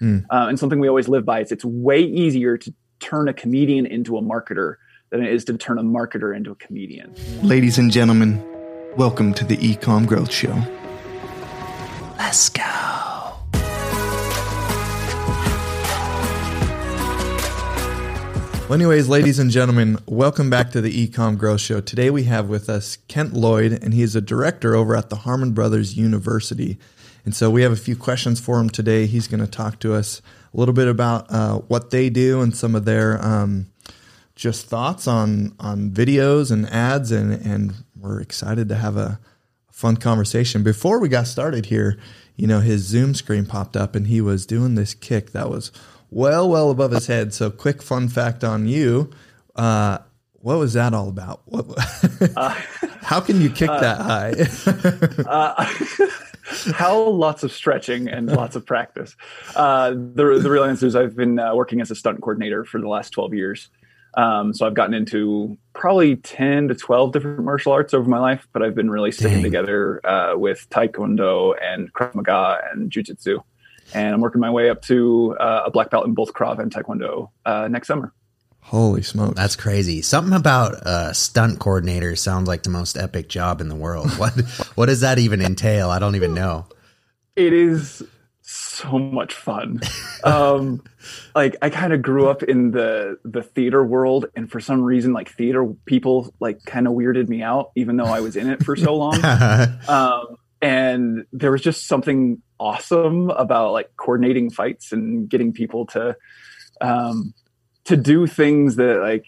Mm. Uh, and something we always live by is it's way easier to turn a comedian into a marketer than it is to turn a marketer into a comedian. Ladies and gentlemen, welcome to the eComm Growth Show. Let's go. Well, anyways, ladies and gentlemen, welcome back to the eComm Growth Show. Today we have with us Kent Lloyd, and he is a director over at the Harmon Brothers University. And so we have a few questions for him today. He's going to talk to us a little bit about uh, what they do and some of their um, just thoughts on on videos and ads, and and we're excited to have a fun conversation. Before we got started here, you know, his Zoom screen popped up, and he was doing this kick that was well, well above his head. So, quick fun fact on you. Uh, what was that all about? What, uh, how can you kick uh, that high? uh, how lots of stretching and lots of practice. Uh, the, the real answer is I've been uh, working as a stunt coordinator for the last 12 years. Um, so I've gotten into probably 10 to 12 different martial arts over my life, but I've been really sticking Dang. together uh, with Taekwondo and Krav Maga and Jiu Jitsu and I'm working my way up to uh, a black belt in both Krav and Taekwondo uh, next summer. Holy smokes. That's crazy. Something about uh, stunt coordinator sounds like the most epic job in the world. What what does that even entail? I don't even know. It is so much fun. Um, like I kind of grew up in the the theater world, and for some reason, like theater people like kind of weirded me out, even though I was in it for so long. um, and there was just something awesome about like coordinating fights and getting people to um, to do things that like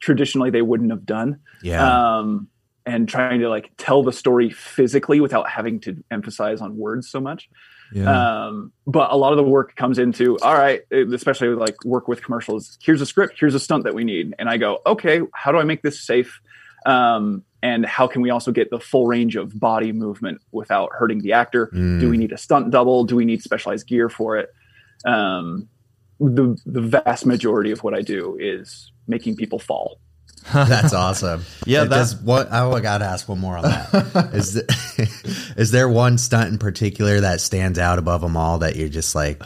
traditionally they wouldn't have done. Yeah. Um, and trying to like tell the story physically without having to emphasize on words so much. Yeah. Um, but a lot of the work comes into all right, especially like work with commercials. Here's a script. Here's a stunt that we need, and I go, okay, how do I make this safe? Um, and how can we also get the full range of body movement without hurting the actor mm. do we mm. need a stunt double do we need specialized gear for it um, the the vast majority of what i do is making people fall that's awesome. yeah, that's what I got to ask one more on that. is is there one stunt in particular that stands out above them all that you're just like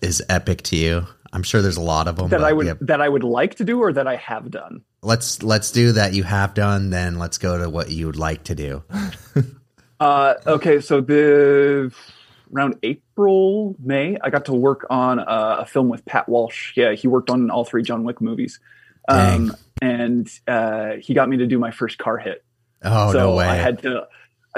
is epic to you? I'm sure there's a lot of them that I would yeah. that I would like to do or that I have done. Let's let's do that you have done. Then let's go to what you would like to do. uh, okay, so the around April May, I got to work on a, a, film with Pat Walsh. Yeah, he worked on all three John Wick movies, um, and uh, he got me to do my first car hit. Oh so no way! I had to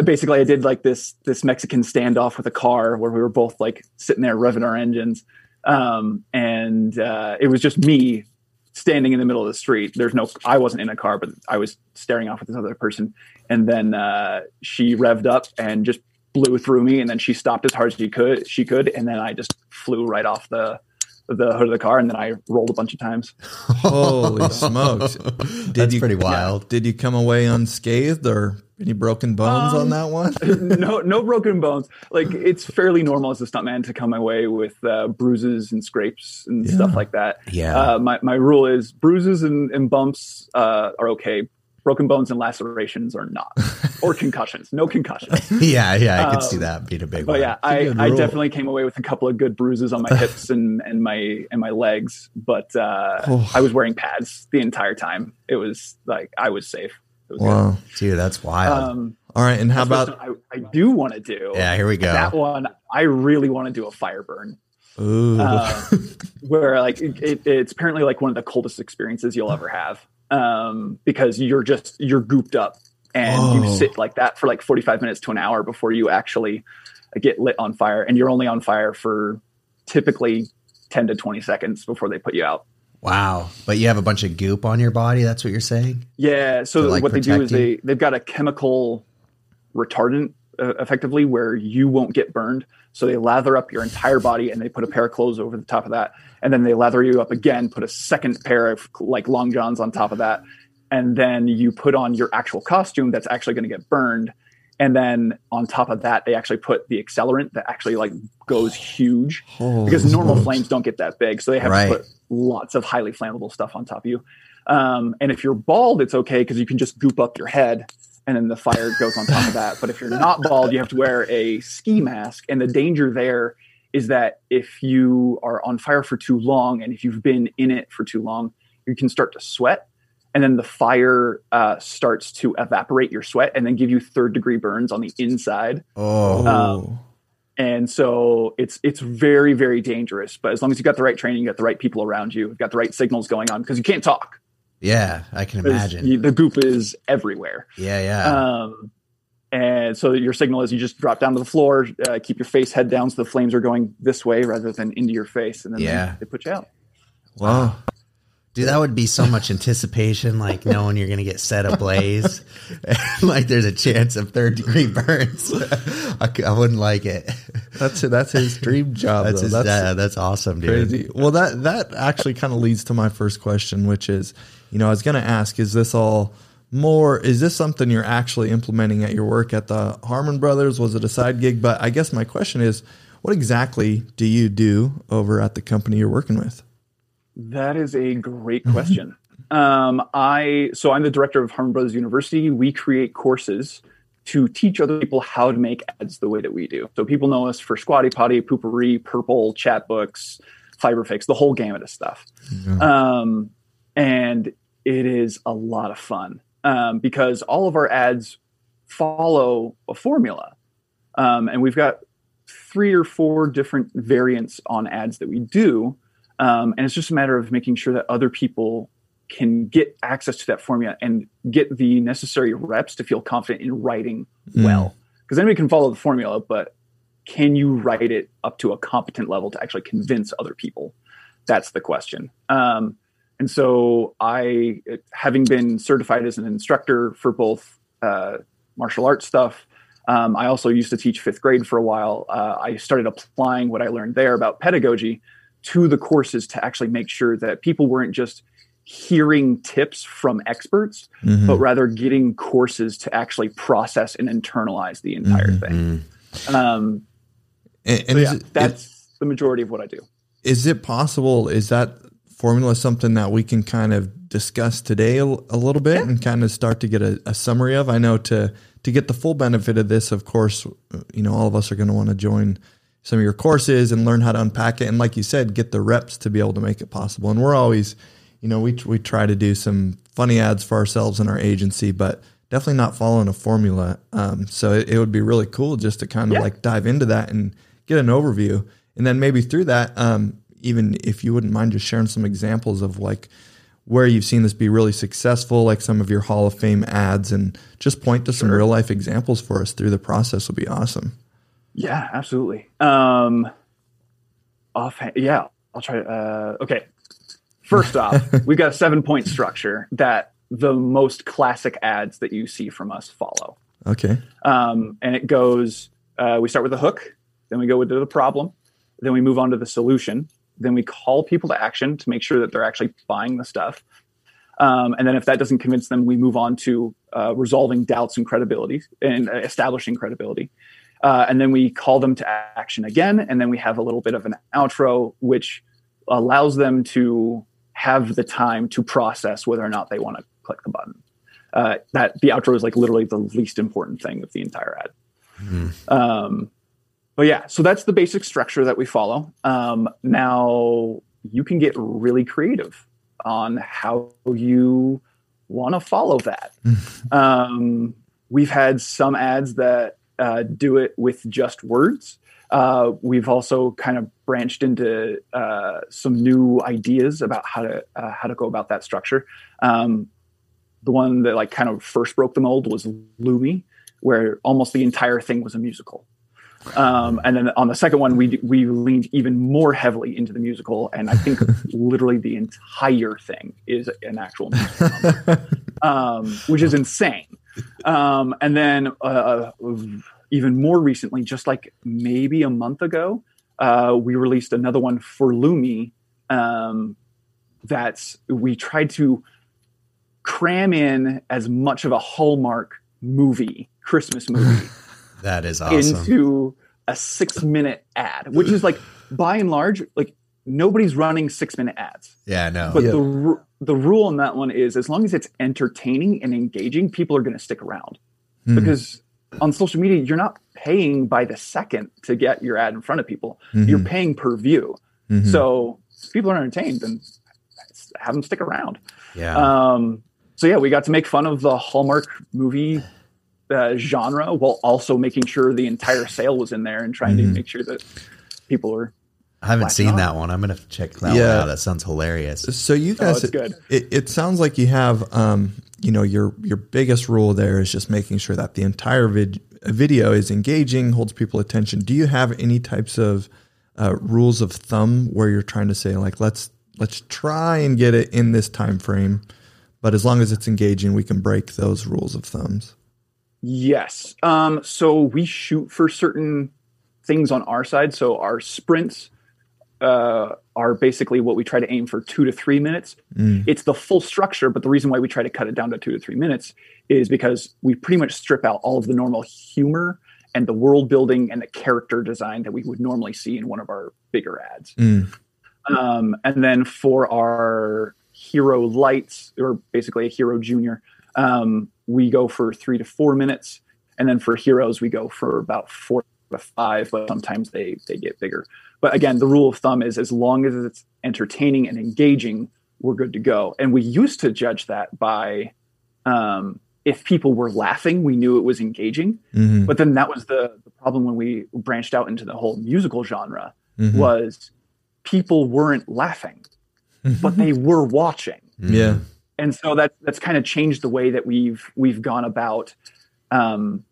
basically I did like this this Mexican standoff with a car where we were both like sitting there revving our engines um, and uh, it was just me standing in the middle of the street. There's no, I wasn't in a car, but I was staring off with this other person. And then uh, she revved up and just blew through me. And then she stopped as hard as she could. She could, and then I just flew right off the the hood of the car, and then I rolled a bunch of times. Holy smokes! Did That's you, pretty wild. Yeah, did you come away unscathed, or any broken bones um, on that one? no, no broken bones. Like it's fairly normal as a stuntman to come away with uh, bruises and scrapes and yeah. stuff like that. Yeah. Uh, my my rule is bruises and, and bumps uh, are okay broken bones and lacerations are not, or concussions. No concussions. yeah, yeah, I could um, see that being a big but one. yeah, I, I definitely came away with a couple of good bruises on my hips and, and my and my legs, but uh, oh. I was wearing pads the entire time. It was like I was safe. Was wow, good. dude, that's wild. Um, All right, and how about I, I do want to do? Yeah, here we go. That one, I really want to do a fire burn. Ooh. Uh, where like it, it's apparently like one of the coldest experiences you'll ever have um, because you're just you're gooped up and oh. you sit like that for like 45 minutes to an hour before you actually get lit on fire and you're only on fire for typically 10 to 20 seconds before they put you out. Wow. But you have a bunch of goop on your body that's what you're saying? Yeah so like what they do is you? they they've got a chemical retardant uh, effectively where you won't get burned. So they lather up your entire body and they put a pair of clothes over the top of that. And then they lather you up again, put a second pair of like long johns on top of that, and then you put on your actual costume that's actually going to get burned. And then on top of that, they actually put the accelerant that actually like goes huge Holy because normal smokes. flames don't get that big. So they have right. to put lots of highly flammable stuff on top of you. Um, and if you're bald, it's okay because you can just goop up your head and then the fire goes on top of that. But if you're not bald, you have to wear a ski mask. And the danger there is that if you are on fire for too long and if you've been in it for too long, you can start to sweat. And then the fire uh, starts to evaporate your sweat and then give you third degree burns on the inside. Oh. Um, and so it's it's very very dangerous. But as long as you got the right training, you got the right people around you, you've got the right signals going on because you can't talk. Yeah, I can imagine. You, the goop is everywhere. Yeah, yeah. Um, and so your signal is you just drop down to the floor, uh, keep your face head down so the flames are going this way rather than into your face, and then yeah. they, they put you out. Wow. Dude, that would be so much anticipation, like knowing you're going to get set ablaze. like there's a chance of third degree burns. I, I, wouldn't like it. That's that's his dream job. that's his, that's, uh, that's awesome, dude. Crazy. Well, that that actually kind of leads to my first question, which is, you know, I was going to ask, is this all more is this something you're actually implementing at your work at the Harmon Brothers? Was it a side gig? But I guess my question is, what exactly do you do over at the company you're working with? That is a great question. um, I so I'm the director of Harmon Brothers University. We create courses to teach other people how to make ads the way that we do. So people know us for Squatty Potty, Poo-Pourri, Purple, Chatbooks, Fiberfix, the whole gamut of stuff. Yeah. Um, and it is a lot of fun um, because all of our ads follow a formula. Um, and we've got three or four different variants on ads that we do. Um, and it's just a matter of making sure that other people can get access to that formula and get the necessary reps to feel confident in writing mm. well. Because anybody can follow the formula, but can you write it up to a competent level to actually convince other people? That's the question. Um, and so I, having been certified as an instructor for both uh, martial arts stuff, um, I also used to teach fifth grade for a while. Uh, I started applying what I learned there about pedagogy to the courses to actually make sure that people weren't just hearing tips from experts, mm-hmm. but rather getting courses to actually process and internalize the entire mm-hmm. thing. Um, and, and yeah, it, that's it, the majority of what I do. Is it possible? Is that formula something that we can kind of discuss today a, a little bit yeah. and kind of start to get a, a, summary of? I know to to get the full benefit of this, of course, you know, all of us are going to want to join some of your courses and learn how to unpack it, and like you said, get the reps to be able to make it possible. And we're always, you know, we we try to do some funny ads for ourselves and our agency, but definitely not following a formula. Um, so it, it, would be really cool just to kind of yeah. like dive into that and get an overview, and then maybe through that, um, even if you wouldn't mind just sharing some examples of like where you've seen this be really successful, like some of your Hall of Fame ads, and just point to some real life examples for us through the process would be awesome. Yeah, absolutely. Um, offhand, yeah, I'll try. Uh, okay, first off, we've got a seven point structure that the most classic ads that you see from us follow. Okay, um, and it goes. Uh, we start with a hook, then we go into the problem, then we move on to the solution, then we call people to action to make sure that they're actually buying the stuff. Um, and then if that doesn't convince them, we move on to uh, resolving doubts and credibility and uh, establishing credibility. Uh, and then we call them to action again. And then we have a little bit of an outro, which allows them to have the time to process whether or not they want to click the button. Uh, that the outro is like literally the least important thing of the entire ad. Mm. Um, but yeah, so that's the basic structure that we follow. Um, now you can get really creative on how you want to follow that. um, we've had some ads that uh, do it with just words. Uh, we've also kind of branched into uh, some new ideas about how to uh, how to go about that structure. Um, the one that like kind of first broke the mold was Lume, where almost the entire thing was a musical. Um, and then on the second one, we we leaned even more heavily into the musical, and I think literally the entire thing is an actual musical, um, which is insane. Um, and then uh, even more recently, just like maybe a month ago, uh, we released another one for Lume. Um, that's we tried to cram in as much of a Hallmark movie, Christmas movie. That is awesome. Into a six minute ad, which is like by and large, like nobody's running six minute ads. Yeah, no. But yeah. the the rule on that one is as long as it's entertaining and engaging, people are going to stick around mm. because on social media, you're not paying by the second to get your ad in front of people. Mm-hmm. You're paying per view. Mm-hmm. So if people are entertained, then have them stick around. Yeah. Um, so yeah, we got to make fun of the Hallmark movie uh, genre while also making sure the entire sale was in there and trying mm-hmm. to make sure that people were. I haven't seen that one. I'm gonna check that yeah. one out. That sounds hilarious. So you oh, guys, oh, good. It, it, sounds like you have, um, you know, your your biggest rule there is just making sure that the entire vid- video is engaging, holds people attention. Do you have any types of uh, rules of thumb where you're trying to say like let's let's try and get it in this time frame, but as long as it's engaging, we can break those rules of thumbs. Yes. Um, so we shoot for certain things on our side. So our sprints uh, are basically what we try to aim for two to three minutes. Mm. It's the full structure, but the reason why we try to cut it down to two to three minutes is because we pretty much strip out all of the normal humor and the world building and the character design that we would normally see in one of our bigger ads. Mm. Um, and then for our hero lights, or basically a hero junior, um, we go for three to four minutes. And then for heroes, we go for about four to five, but sometimes they, they get bigger. But again, the rule of thumb is as long as it's entertaining and engaging, we're good to go. And we used to judge that by um, if people were laughing, we knew it was engaging. Mm-hmm. But then that was the, the, problem when we branched out into the whole musical genre mm-hmm. was people weren't laughing, but they were watching. Yeah. And so that that's kind of changed the way that we've we've gone about um,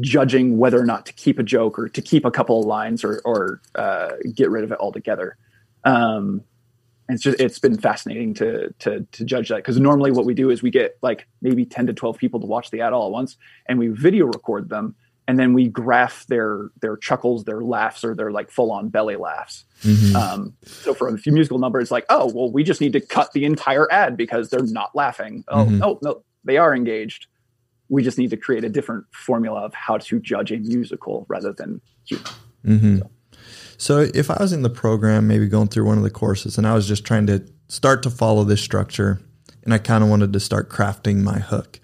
judging whether or not to keep a joke or to keep a couple of lines or or uh, get rid of it altogether. Um, it's just it's been fascinating to to to judge that because normally what we do is we get like maybe 10 to 12 people to watch the ad all at once and we video record them and then we graph their their chuckles their laughs or their like full on belly laughs mm-hmm. um, so for a few musical numbers it's like oh well we just need to cut the entire ad because they're not laughing oh mm-hmm. no no they are engaged we just need to create a different formula of how to judge a musical rather than humor mm-hmm. so. So if I was in the program, maybe going through one of the courses, and I was just trying to start to follow this structure, and I kind of wanted to start crafting my hook,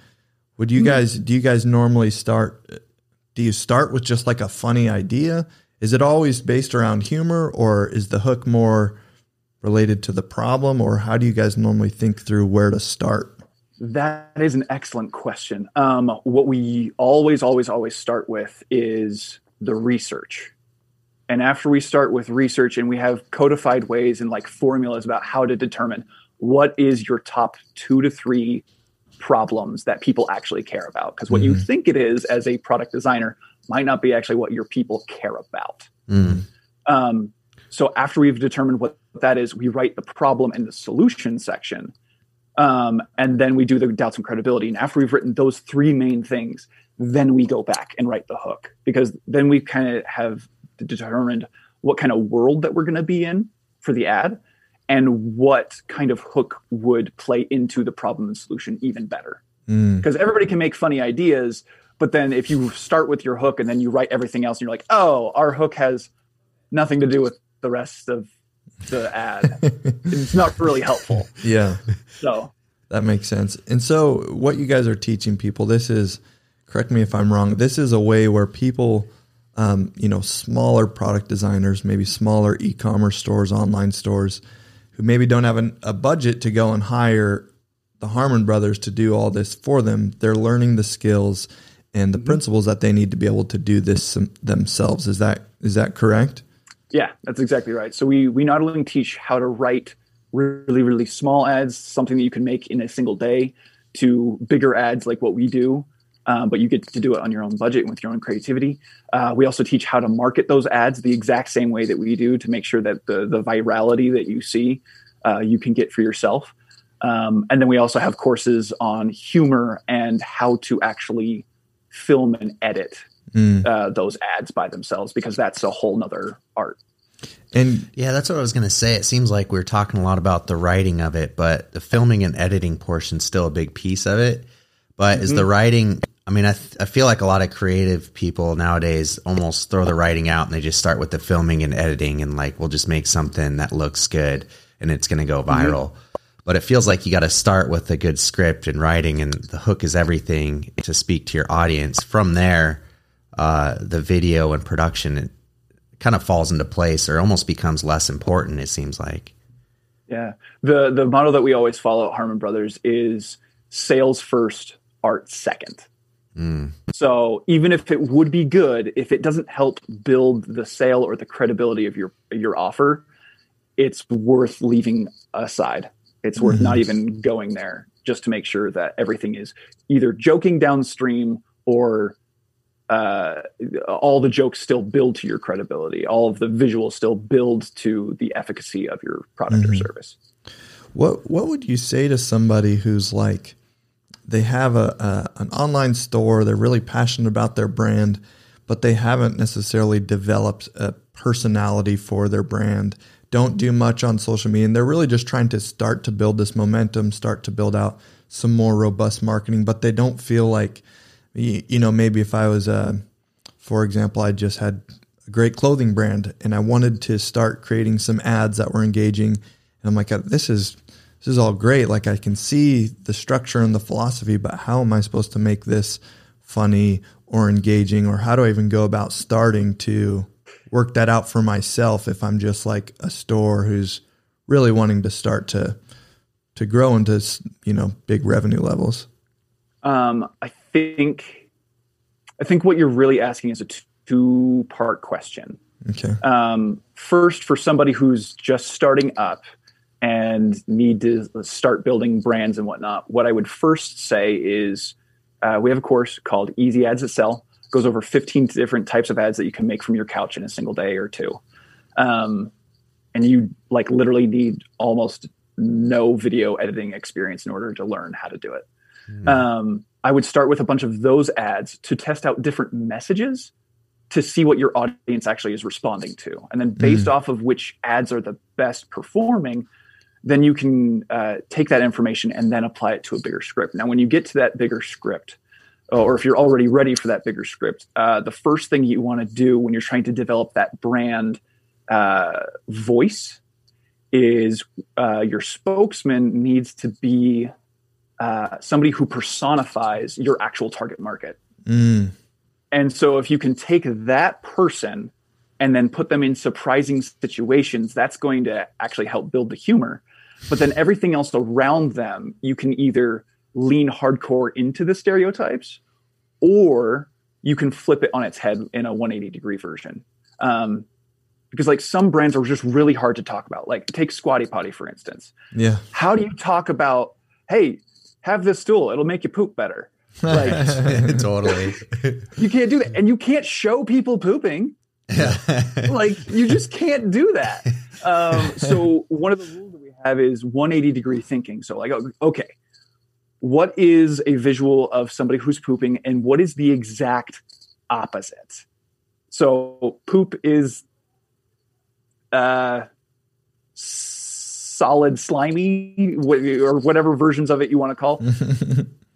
would you hmm. guys? Do you guys normally start? Do you start with just like a funny idea? Is it always based around humor, or is the hook more related to the problem, or how do you guys normally think through where to start? That is an excellent question. Um, what we always, always, always start with is the research and after we start with research and we have codified ways and like formulas about how to determine what is your top two to three problems that people actually care about. Because what mm-hmm. you think it is as a product designer might not be actually what your people care about. Mm. Um, so after we've determined what that is, we write the problem and the solution section. Um, and then we do the doubts and credibility. And after we've written those three main things, then we go back and write the hook because then we kind of have determined what kind of world that we're going to be in for the ad and what kind of hook would play into the problem and solution even better. Because mm. everybody can make funny ideas, but then if you start with your hook and then you write everything else and you're like, oh, our hook has nothing to do with the rest of the ad, it's not really helpful. Yeah. So that makes sense. And so what you guys are teaching people, this is, correct me if I'm wrong, this is a way where people – um, you know, smaller product designers, maybe smaller e-commerce stores, online stores, who maybe don't have an, a budget to go and hire the Harmon brothers to do all this for them. They're learning the skills and the mm-hmm. principles that they need to be able to do this themselves. Is that is that correct? Yeah, that's exactly right. So we we not only teach how to write really really small ads, something that you can make in a single day, to bigger ads like what we do, um, but you get to do it on your own budget and with your own creativity. Uh, we also teach how to market those ads the exact same way that we do to make sure that the the virality that you see uh, you can get for yourself. Um, and then we also have courses on humor and how to actually film and edit mm. uh, those ads by themselves because that's a whole nother art. And yeah, that's what I was going to say. It seems like we are talking a lot about the writing of it, but the filming and editing portion is still a big piece of it. But mm-hmm. is the writing I mean, I, th- I feel like a lot of creative people nowadays almost throw the writing out and they just start with the filming and editing and like, we'll just make something that looks good and it's going to go mm-hmm. viral. Mm-hmm. but it feels like you got to start with a good script and writing, and the hook is everything to speak to your audience. From there, uh, the video and production it kind of falls into place or almost becomes less important. It seems like. Yeah, the the model that we always follow at Harmon Brothers is sales first, art second. Mm. So even if it would be good, if it doesn't help build the sale or the credibility of your your offer, it's worth leaving aside. It's worth mm-hmm. not even going there just to make sure that everything is either joking downstream or uh, all the jokes still build to your credibility. All of the visuals still build to the efficacy of your product mm-hmm. or service. What What would you say to somebody who's like, they have a, a an online store, they're really passionate about their brand, but they haven't necessarily developed a personality for their brand. Don't do much on social media, and they're really just trying to start to build this momentum, start to build out some more robust marketing, but they don't feel like you know, maybe if I was, uh, for example, I just had a great clothing brand and I wanted to start creating some ads that were engaging. And I'm like, uh, this is, this is all great. Like I can see the structure and the philosophy, but how am I supposed to make this funny or engaging? Or how do I even go about starting to work that out for myself if I'm just like a store who's really wanting to start to, to grow into, you know, big revenue levels? Um, I think I think what you're really asking is a two part question. Okay. Um, first, for somebody who's just starting up and need to start building brands and whatnot, what I would first say is uh, we have a course called Easy Ads That Sell. It goes over 15 different types of ads that you can make from your couch in a single day or two. Um, and you like literally need almost no video editing experience in order to learn how to do it. Mm. Um, I would start with a bunch of those ads to test out different messages to see what your audience actually is responding to. And then based mm. off of which ads are the best performing, then you can uh, take that information and then apply it to a bigger script. Now, when you get to that bigger script, or if you're already ready for that bigger script, uh, the first thing you want to do when you're trying to develop that brand uh, voice is uh, your spokesman needs to be uh, somebody who personifies your actual target market. Mm. And so if you can take that person and then put them in surprising situations, that's going to actually help build the humor. But then everything else around them, you can either lean hardcore into the stereotypes or you can flip it on its head in a 180 degree version. Um, because like some brands are just really hard to talk about. Like take Squatty Potty for instance. Yeah. How do you talk about, hey, have this stool. It'll make you poop better. Like, totally. you can't do that. And you can't show people pooping. Yeah. like you just can't do that. Um, so one of the rules that we have is 180 degree thinking. So like, okay, what is a visual of somebody who's pooping and what is the exact opposite? So poop is uh solid slimy or whatever versions of it you want to call.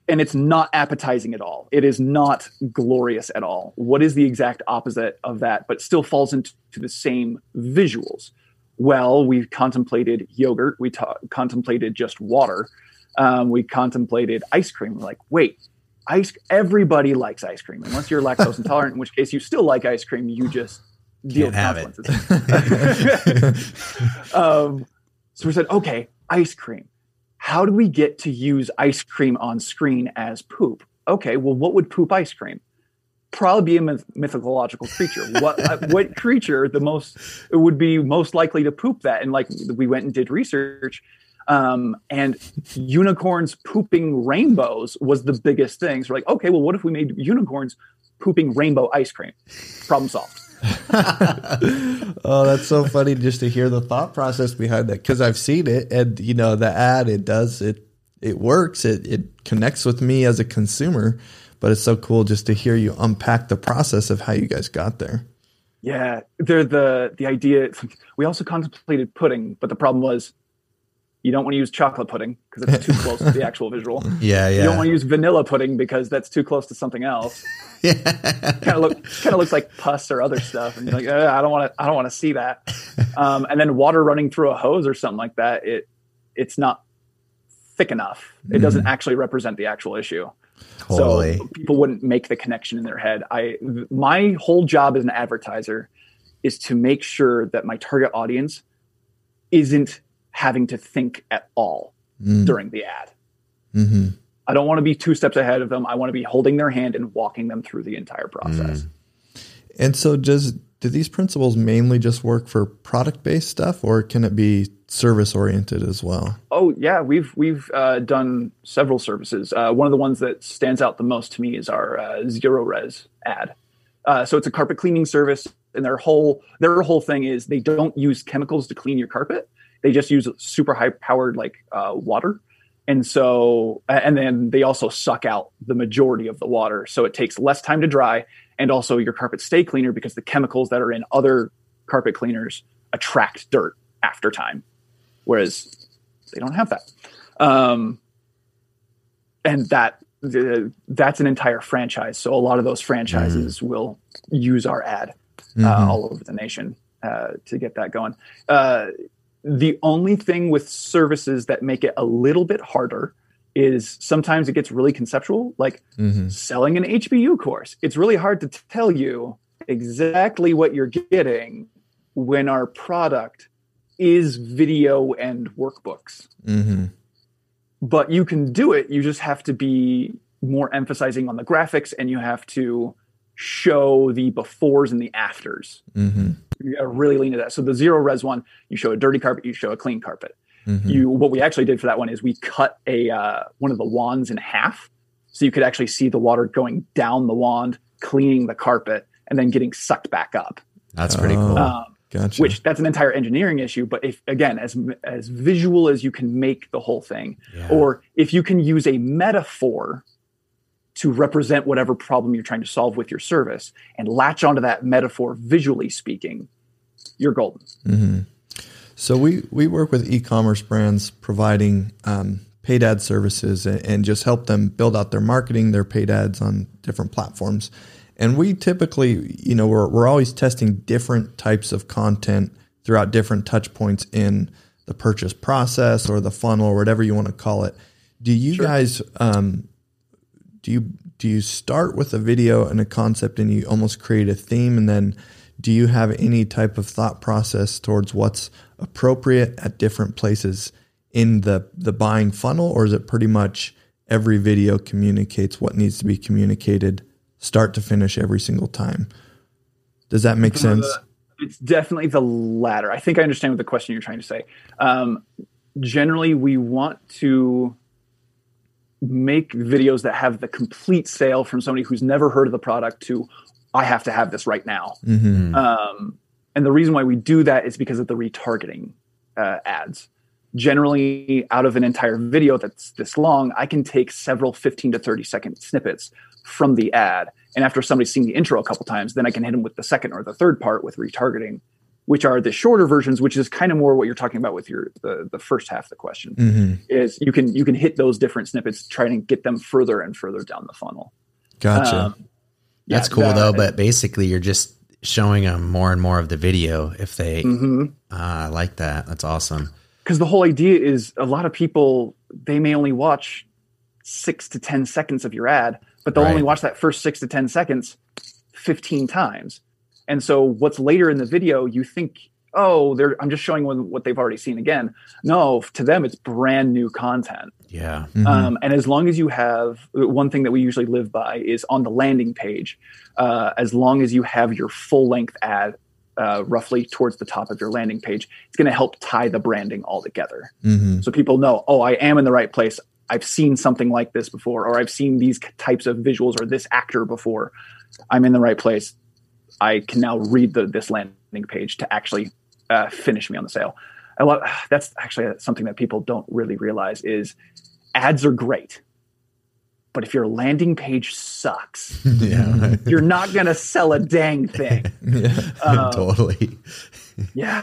And it's not appetizing at all. It is not glorious at all. What is the exact opposite of that but still falls into the same visuals? Well we contemplated yogurt. We ta- contemplated just water. Um, we contemplated ice cream. We're like wait ice everybody likes ice cream. Unless you're lactose intolerant in which case you still like ice cream you just deal with consequences. Um, so we said, okay, ice cream. How do we get to use ice cream on screen as poop? Okay, well, what would poop ice cream? Probably be a myth- mythological creature. what uh, what creature the most it would be most likely to poop that? And like we went and did research, um, and unicorns pooping rainbows was the biggest thing. So we're like, okay, well, what if we made unicorns pooping rainbow ice cream? Problem solved. oh, that's so funny just to hear the thought process behind that because I've seen it and you know the ad it does it it works it it connects with me as a consumer, but it's so cool just to hear you unpack the process of how you guys got there. Yeah, they're the the idea. We also contemplated pudding, but the problem was you don't want to use chocolate pudding because it's too close to the actual visual. Yeah, yeah. You don't want to use vanilla pudding because that's too close to something else yeah. kind of look kind of looks like pus or other stuff, and you're like, I don't want to, I don't want to see that. Um, and then water running through a hose or something like that. It it's not thick enough. It doesn't mm-hmm. actually represent the actual issue. Totally. So people wouldn't make the connection in their head. I my whole job as an advertiser is to make sure that my target audience isn't having to think at all mm. during the ad. Mm-hmm. I don't want to be two steps ahead of them. I want to be holding their hand and walking them through the entire process. Mm. And so, does do these principles mainly just work for product based stuff, or can it be service oriented as well? Oh yeah, we've we've uh, done several services. Uh, one of the ones that stands out the most to me is our uh, Zerorez ad. Uh, so it's a carpet cleaning service, and their whole their whole thing is they don't use chemicals to clean your carpet. They just use super high powered like uh, water. And so and then they also suck out the majority of the water. So it takes less time to dry and also your carpets stay cleaner because the chemicals that are in other carpet cleaners attract dirt after time whereas they don't have that. Um, and that uh, that's an entire franchise. So a lot of those franchises mm will use our ad uh, mm-hmm. all over the nation uh, to get that going. Uh, the only thing with services that make it a little bit harder is sometimes it gets really conceptual, like mm-hmm. selling an HBU course. It's really hard to tell you exactly what you're getting when our product is video and workbooks. Mm-hmm. But you can do it. You just have to be more emphasizing on the graphics and you have to show the befores and the afters. Mm-hmm. You gotta really lean to that. So the Zerorez one, you show a dirty carpet, you show a clean carpet. Mm-hmm. You what we actually did for that one is we cut a uh, one of the wands in half, so you could actually see the water going down the wand, cleaning the carpet, and then getting sucked back up. That's pretty cool. Um, gotcha. Which that's an entire engineering issue, but if again, as as visual as you can make the whole thing, yeah. or if you can use a metaphor to represent whatever problem you're trying to solve with your service and latch onto that metaphor visually speaking, you're golden. Mm-hmm. So we we work with e-commerce brands providing um, paid ad services and, and, just help them build out their marketing, their paid ads on different platforms. And we typically, you know, we're we're always testing different types of content throughout different touch points in the purchase process or the funnel or whatever you want to call it. Do you sure. guys um, do you do you start with a video and a concept and you almost create a theme? And then do you have any type of thought process towards what's appropriate at different places in the the buying funnel? Or is it pretty much every video communicates what needs to be communicated start to finish every single time? Does that make sense? it's definitely the latter. I think i understand what the question you're trying to say. Um, generally we want to make videos that have the complete sale from somebody who's never heard of the product to I have to have this right now. Mm-hmm. Um, and the reason why we do that is because of the retargeting uh, ads. Generally, out of an entire video that's this long, I can take several 15 to 30 second snippets from the ad. And after somebody's seen the intro a couple times, then I can hit them with the second or the third part with retargeting which are the shorter versions, which is kind of more what you're talking about with your the, the first half of the question. Mm-hmm. Is you can you can hit those different snippets, try and get them further and further down the funnel. Gotcha. Um, yeah, That's cool that, though, but basically you're just showing them more and more of the video if they mm-hmm. uh, I like that. That's awesome. Because the whole idea is a lot of people they may only watch six to ten seconds of your ad, but they'll right. only watch that first six to ten seconds 15 times. And so what's later in the video, you think, oh, they're I'm just showing them what they've already seen again. No, to them it's brand new content. Yeah. Mm-hmm. Um, and as long as you have one thing that we usually live by is on the landing page, uh, as long as you have your full length ad uh, roughly towards the top of your landing page, it's going to help tie the branding all together. Mm-hmm. So people know, oh, I am in the right place. I've seen something like this before, or I've seen these types of visuals or this actor before. I'm in the right place. I can now read the, this landing page to actually uh, finish me on the sale. I love that's actually something that people don't really realize is ads are great, but if your landing page sucks, yeah. you're not going to sell a dang thing. yeah, um, totally. yeah,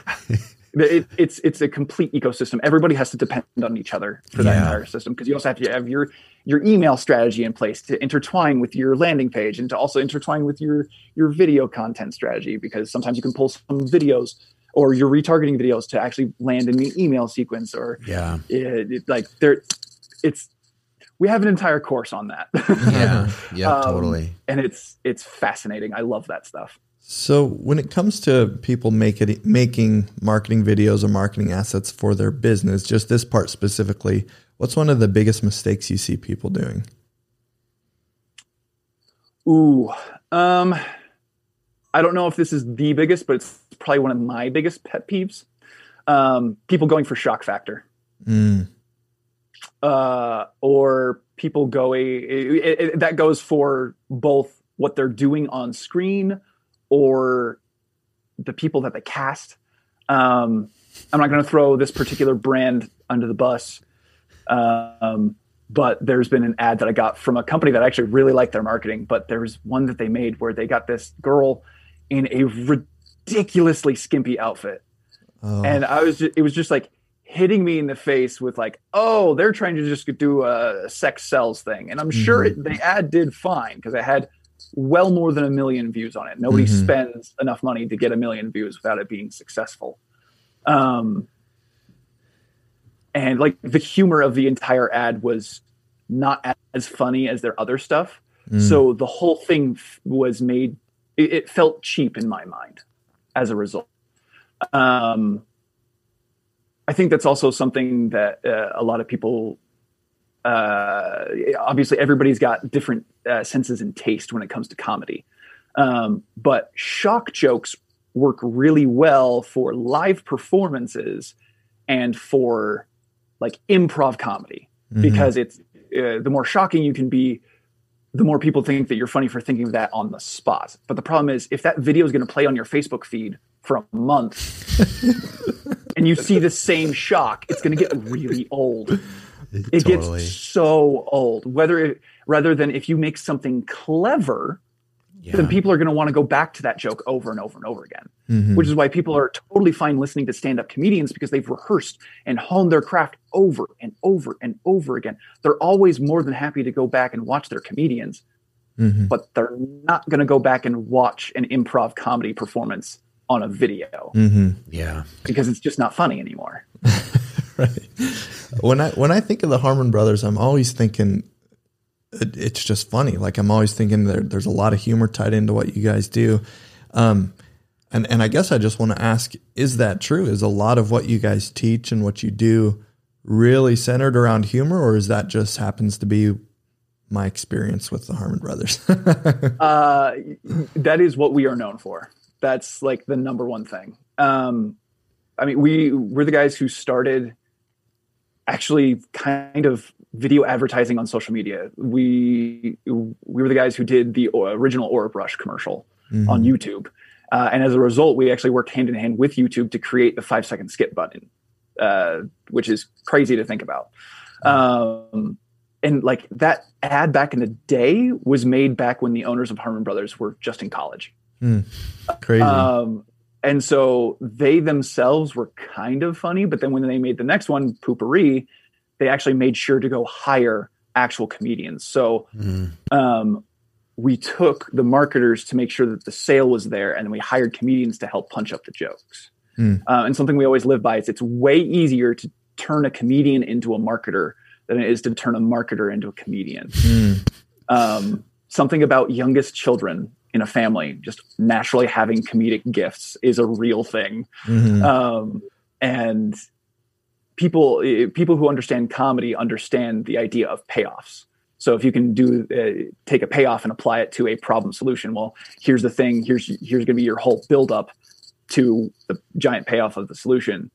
it, it's it's a complete ecosystem. Everybody has to depend on each other for that yeah. entire system because you also have to have your your email strategy in place to intertwine with your landing page and to also intertwine with your your video content strategy because sometimes you can pull some videos or your retargeting videos to actually land in the email sequence or yeah it, it, like there it's we have an entire course on that. yeah, yeah, um, totally. And it's it's fascinating. I love that stuff. So when it comes to people making making marketing videos or marketing assets for their business, just this part specifically, what's one of the biggest mistakes you see people doing? Ooh, um, I don't know if this is the biggest, but it's probably one of my biggest pet peeves. Um, people going for shock factor. Mm. Uh, or people going, it, it, that goes for both what they're doing on screen or the people that they cast. Um, I'm not going to throw this particular brand under the bus. Um, but there's been an ad that I got from a company that I actually really like their marketing. But there's one that they made where they got this girl in a ridiculously skimpy outfit, oh. and I was just, it was just like hitting me in the face with like, oh, they're trying to just do a sex sells thing, and I'm mm-hmm. sure it, the ad did fine because it had well more than a million views on it. Nobody mm-hmm. spends enough money to get a million views without it being successful. Um, and like the humor of the entire ad was not as funny as their other stuff. Mm. So the whole thing was made it, it, felt cheap in my mind as a result. Um, I think that's also something that uh, a lot of people uh, obviously everybody's got different uh, senses and taste when it comes to comedy. Um, but shock jokes work really well for live performances and for like improv comedy mm-hmm. because it's uh, the more shocking you can be the more people think that you're funny for thinking of that on the spot but the problem is if that video is going to play on your facebook feed for a month and you see the same shock it's going to get really old it totally. gets so old whether it, rather than if you make something clever yeah. then people are going to want to go back to that joke over and over and over again. Mm-hmm. Which is why people are totally fine listening to stand up comedians because they've rehearsed and honed their craft over and over and over again. They're always more than happy to go back and watch their comedians, mm-hmm. but they're not going to go back and watch an improv comedy performance on a video. Mm-hmm. Yeah. Because it's just not funny anymore. right. When I when I think of the Harmon brothers, I'm always thinking it, it's just funny. Like I'm always thinking there, there's a lot of humor tied into what you guys do. Um, and, and I guess I just want to ask, is that true? Is a lot of what you guys teach and what you do really centered around humor or is that just happens to be my experience with the Harmon brothers? uh, that is what we are known for. That's like the number one thing. Um, I mean, we, we're the guys who started actually kind of video advertising on social media. We we were the guys who did the original Orabrush commercial mm-hmm. on YouTube, uh, and as a result, we actually worked hand in hand with YouTube to create the five second skip button, uh, which is crazy to think about. Um, and like that ad back in the day was made back when the owners of Harmon Brothers were just in college. Mm, crazy. Um, and so they themselves were kind of funny, but then when they made the next one, Poo-Pourri, they actually made sure to go hire actual comedians. So mm. um, we took the marketers to make sure that the sale was there, and then we hired comedians to help punch up the jokes. Mm. Uh, and something we always live by is it's way easier to turn a comedian into a marketer than it is to turn a marketer into a comedian. Mm. Um, something about youngest children in a family just naturally having comedic gifts is a real thing. Mm-hmm. Um, and people eh, people who understand comedy understand the idea of payoffs. So if you can do uh, take a payoff and apply it to a problem solution, well, here's the thing. Here's here's going to be your whole build up to the giant payoff of the solution.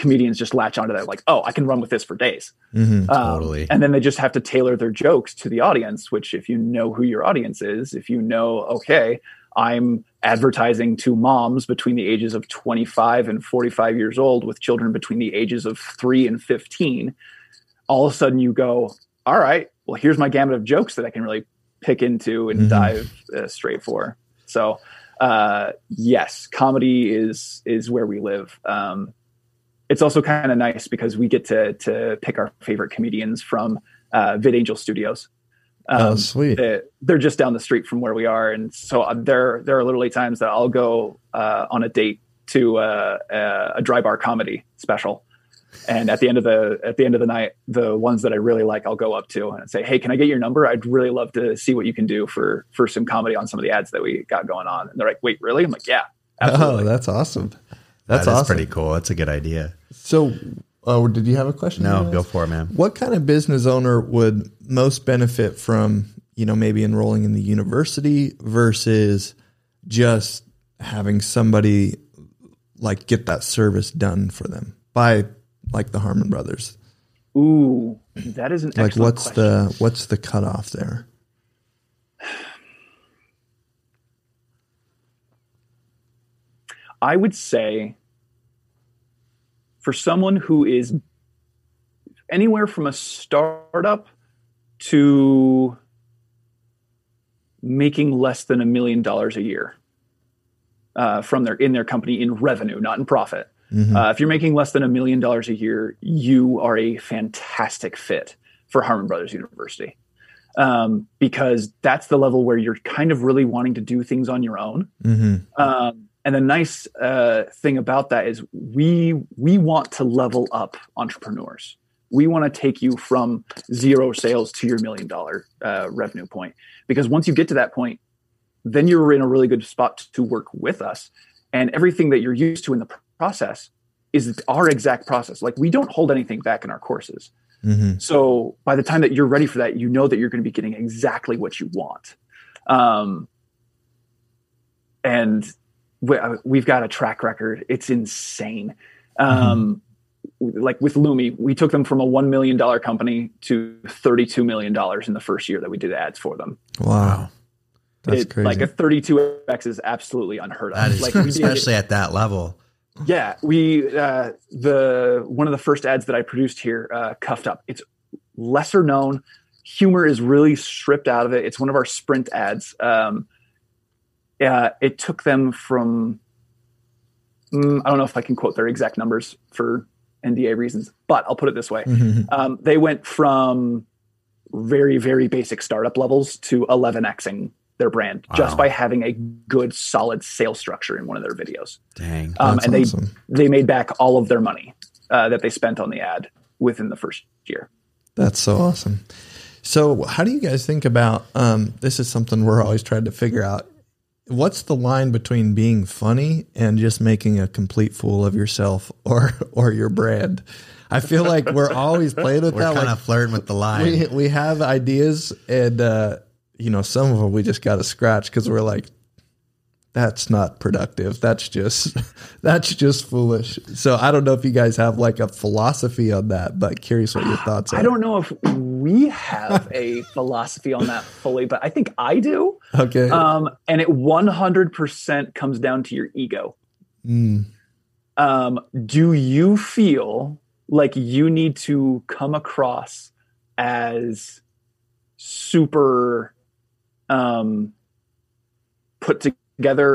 Comedians just latch onto that, like, oh, I can run with this for days. Mm-hmm, um, totally. And then they just have to tailor their jokes to the audience. Which, if you know who your audience is, if you know, okay, I'm advertising to moms between the ages of 25 and 45 years old with children between the ages of 3 and 15 all of a sudden you go all right well here's my gamut of jokes that i can really pick into and mm-hmm. dive uh, straight for so uh, yes comedy is is where we live um, it's also kind of nice because we get to to pick our favorite comedians from uh, VidAngel Studios. Oh, um, oh, sweet. They, they're just down the street from where we are, and so uh, there there are literally times that I'll go uh, on a date to uh, uh, a dry bar comedy special, And at the end of the at the end of the night, the ones that I really like, I'll go up to and say, "Hey, can I get your number? I'd really love to see what you can do for for some comedy on some of the ads that we got going on." And they're like, "Wait, really?" I'm like, "Yeah, absolutely." Oh, that's awesome. That's that awesome. pretty cool. That's a good idea. So, oh, did you have a question? No, go for it, man. What kind of business owner would most benefit from, you know, maybe enrolling in the university versus just having somebody like get that service done for them by like the Harmon brothers? Ooh, that is an like what's question. the what's the cutoff there? I would say for someone who is anywhere from a startup to making less than a million dollars a year uh, from their in their company in revenue, not in profit. Mm-hmm. Uh, if you're making less than a million dollars a year, you are a fantastic fit for Harmon Brothers University um, because that's the level where you're kind of really wanting to do things on your own. Mm-hmm. Um, and the nice uh, thing about that is we we want to level up entrepreneurs. We want to take you from zero sales to your million dollar uh, revenue point because once you get to that point, then you're in a really good spot to work with us. And everything that you're used to in the process is our exact process. Like we don't hold anything back in our courses. Mm-hmm. So by the time that you're ready for that, you know that you're going to be getting exactly what you want. Um, and we, have uh, got a track record. It's insane. Um, mm-hmm. Like with Lume, we took them from a $1 million company to $32 million in the first year that we did ads for them. Wow. That's it, crazy. Like a 32x is absolutely unheard of. That is, like especially at that level. Yeah, we uh, the one of the first ads that I produced here, uh, cuffed up. It's lesser known. Humor is really stripped out of it. It's one of our sprint ads. Um, uh, it took them from mm, I don't know if I can quote their exact numbers for NDA reasons, but I'll put it this way: mm-hmm. um, they went from very very basic startup levels to 11xing their brand wow. just by having a good solid sales structure in one of their videos. Dang. Um, and they awesome. they made back all of their money uh, that they spent on the ad within the first year. That's so awesome. So, how do you guys think about um, this? Is something we're always trying to figure out. What's the line between being funny and just making a complete fool of yourself or or your brand? I feel like we're always playing with that. we're that. Kind like, of flirting with the line. We we have ideas and uh, you know, some of them we just got to scratch because we're like, that's not productive. That's just that's just foolish. So I don't know if you guys have like a philosophy on that, but curious what your thoughts are. I don't know if we have a philosophy on that fully, but I think I do. Okay. Um, and it 100% comes down to your ego. Mm. Um, do you feel like you need to come across as super um, put together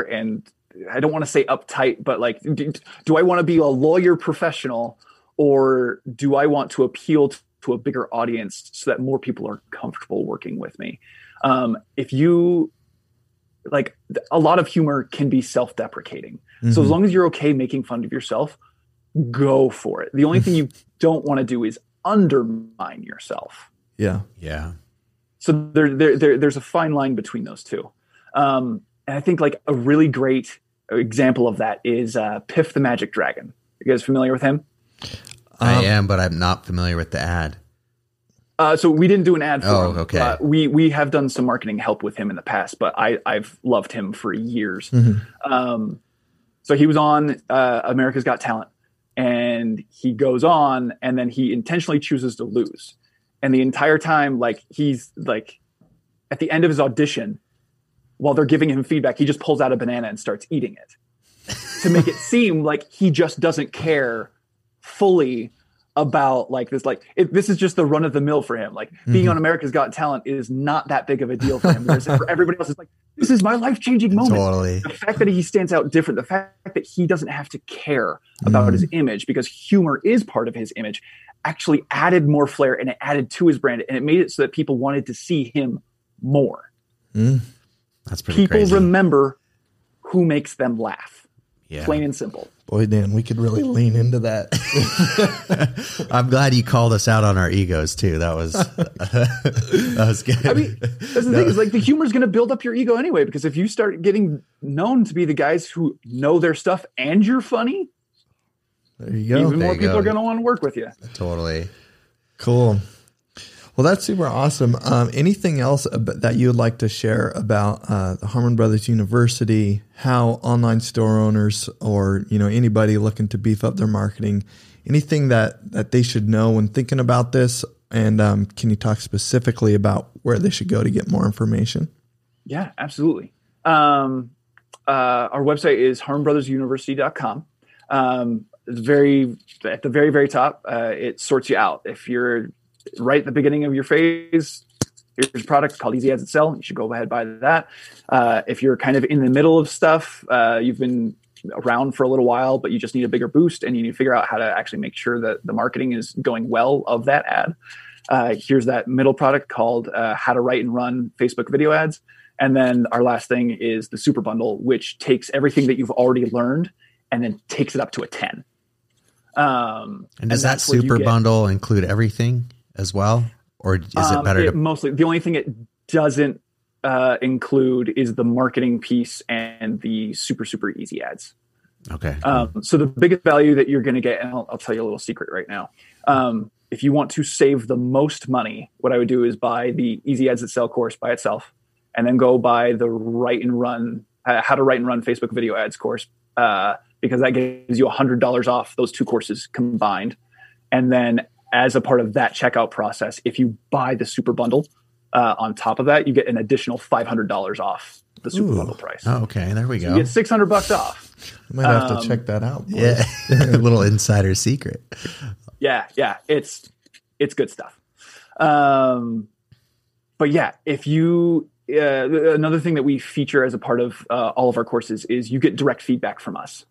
and I don't want to say uptight, but like, do, do I want to be a lawyer professional or do I want to appeal to, to a bigger audience so that more people are comfortable working with me? Um, if you like, a lot of humor can be self deprecating. Mm-hmm. So as mm-hmm. long as you're okay making fun of yourself, go for it. The only thing you don't want to do is undermine yourself. Yeah. Yeah. So there, there, there, there's a fine line between those two. Um, and I think like a really great example of that is uh, Piff the Magic Dragon. You guys familiar with him? I um, am, but I'm not familiar with the ad. Uh, so we didn't do an ad for oh, him. okay. Uh, we we have done some marketing help with him in the past, but I I've loved him for years. Mm-hmm. Um, so he was on uh, America's Got Talent, and he goes on, and then he intentionally chooses to lose and the entire time like he's like at the end of his audition while they're giving him feedback he just pulls out a banana and starts eating it to make it seem like he just doesn't care fully about like this like it, this is just the run of the mill for him like mm-hmm. being on america's got talent is not that big of a deal for him whereas for everybody else it's like this is my life changing moment totally the fact that he stands out different the fact that he doesn't have to care about mm. his image because humor is part of his image actually added more flair and it added to his brand and it made it so that people wanted to see him more. Mm, that's pretty People crazy. remember who makes them laugh. Yeah. Plain and simple. Boy, Dan, we could really lean into that. I'm glad you called us out on our egos too. That was that was good. I mean, that's the no. thing is like the humor is going to build up your ego anyway. Because if you start getting known to be the guys who know their stuff and you're funny, there you go. Even there more people go. are going to want to work with you. Totally. Cool. Well, that's super awesome. Um, anything else that you would like to share about uh, the Harmon Brothers University? How online store owners or you know anybody looking to beef up their marketing, anything that that they should know when thinking about this? And um, can you talk specifically about where they should go to get more information? Yeah, absolutely. Um, uh, our website is harmonbrothersuniversity.com. Um, it's very at the very very top. Uh, it sorts you out if you're right at the beginning of your phase, here's a product called Easy Ads That Sell. You should go ahead and buy that. Uh, if you're kind of in the middle of stuff, uh, you've been around for a little while, but you just need a bigger boost and you need to figure out how to actually make sure that the marketing is going well of that ad. Uh, here's that middle product called uh, How to Write and Run Facebook Video Ads. And then our last thing is the super bundle, which takes everything that you've already learned and then takes it up to a 10. Um, and does and that super bundle include everything? As well, or is um, it better? It to- mostly the only thing it doesn't uh, include is the marketing piece and the super super easy ads. Okay. Um, so the biggest value that you're going to get, and I'll, I'll, tell you a little secret right now. Um, if you want to save the most money, what I would do is buy the Easy Ads That Sell course by itself, and then go buy the Write and Run, uh, How to Write and Run Facebook Video Ads course, uh, because that gives you hundred dollars off those two courses combined. And then as a part of that checkout process, if you buy the super bundle, uh, on top of that, you get an additional five hundred dollars off the super Ooh. bundle price. Oh, okay, there we so go. You get six hundred bucks off. I might have um, to check that out. Boys. Yeah, a little insider secret. Yeah, yeah, it's it's good stuff. Um, but yeah, if you uh, another thing that we feature as a part of uh, all of our courses is you get direct feedback from us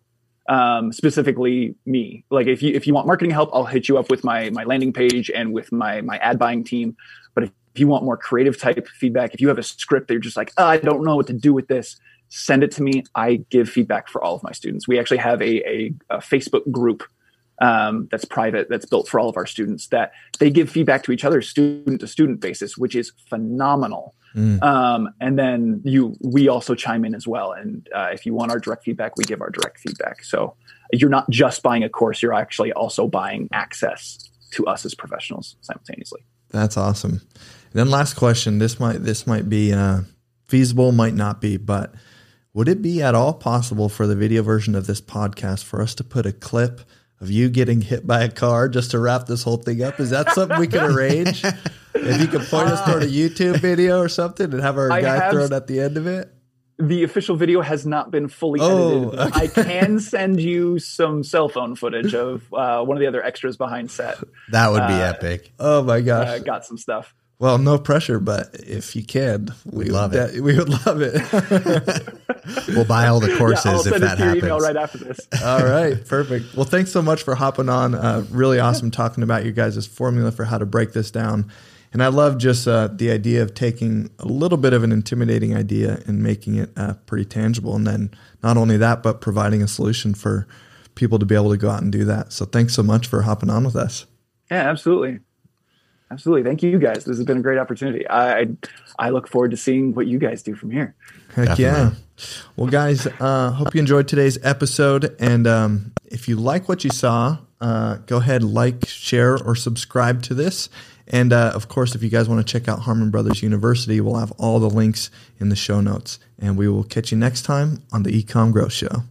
um, specifically me. Like if you if you want marketing help, I'll hit you up with my my landing page and with my my ad buying team. But if, you want more creative type feedback, if you have a script that you're just like, oh, I don't know what to do with this, send it to me. I give feedback for all of my students. We actually have a, a, a Facebook group um, that's private, that's built for all of our students. That they give feedback to each other, student to student basis, which is phenomenal. Mm. Um, and then you, we also chime in as well. And uh, if you want our direct feedback, we give our direct feedback. So you're not just buying a course; you're actually also buying access to us as professionals simultaneously. That's awesome. And then last question: this might this might be uh, feasible, might not be, but would it be at all possible for the video version of this podcast for us to put a clip? of you getting hit by a car just to wrap this whole thing up? Is that something we could arrange? if you could point us toward a YouTube video or something and have our I guy have, throw it at the end of it? The official video has not been fully oh, edited. Okay. I can send you some cell phone footage of uh, one of the other extras behind set. That would be uh, epic. Oh my gosh. Uh, got some stuff. Well, no pressure, but if you can, we love it. We would love it. we'll buy all the courses yeah, I'll send if that happens. Email right after this. all right, perfect. Well, thanks so much for hopping on. Uh, really awesome talking about your guys' formula for how to break this down. And I love just uh, the idea of taking a little bit of an intimidating idea and making it uh, pretty tangible. And then not only that, but providing a solution for people to be able to go out and do that. So thanks so much for hopping on with us. Yeah, absolutely. Absolutely. Thank you, guys. This has been a great opportunity. I I look forward to seeing what you guys do from here. Heck yeah. Well, guys, uh, hope you enjoyed today's episode. And um, if you like what you saw, uh, go ahead, like, share, or subscribe to this. And uh, of course, if you guys want to check out Harmon Brothers University, we'll have all the links in the show notes. And we will catch you next time on the eComm Growth Show.